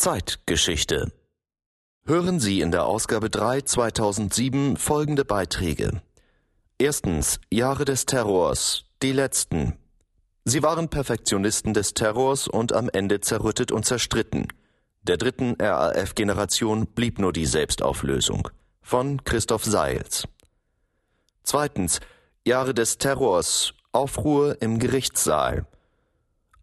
Zeitgeschichte. Hören Sie in der Ausgabe 3 2007 folgende Beiträge. Erstens Jahre des Terrors, die letzten. Sie waren Perfektionisten des Terrors und am Ende zerrüttet und zerstritten. Der dritten RAF-Generation blieb nur die Selbstauflösung. Von Christoph Seils. Zweitens Jahre des Terrors, Aufruhr im Gerichtssaal.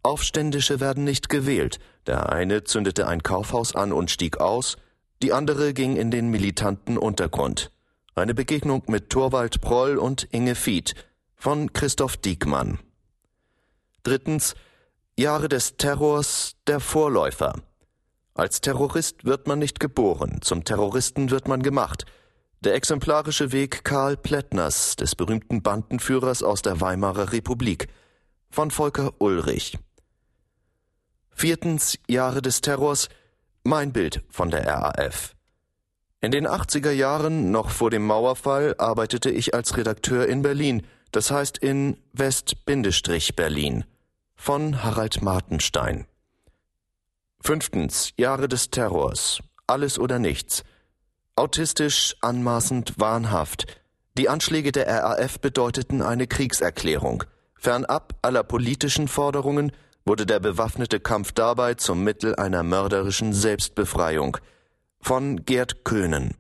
Aufständische werden nicht gewählt. Der eine zündete ein Kaufhaus an und stieg aus, die andere ging in den militanten Untergrund. Eine Begegnung mit Torwald Proll und Inge Fied von Christoph Diekmann. Drittens Jahre des Terrors der Vorläufer. Als Terrorist wird man nicht geboren, zum Terroristen wird man gemacht. Der exemplarische Weg Karl Plättners, des berühmten Bandenführers aus der Weimarer Republik, von Volker Ulrich. Viertens Jahre des Terrors mein Bild von der RAF. In den 80er Jahren, noch vor dem Mauerfall, arbeitete ich als Redakteur in Berlin, das heißt in West-Berlin. Von Harald Martenstein. Fünftens Jahre des Terrors. Alles oder nichts. Autistisch, anmaßend, wahnhaft. Die Anschläge der RAF bedeuteten eine Kriegserklärung. Fernab aller politischen Forderungen wurde der bewaffnete Kampf dabei zum Mittel einer mörderischen Selbstbefreiung. Von Gerd Köhnen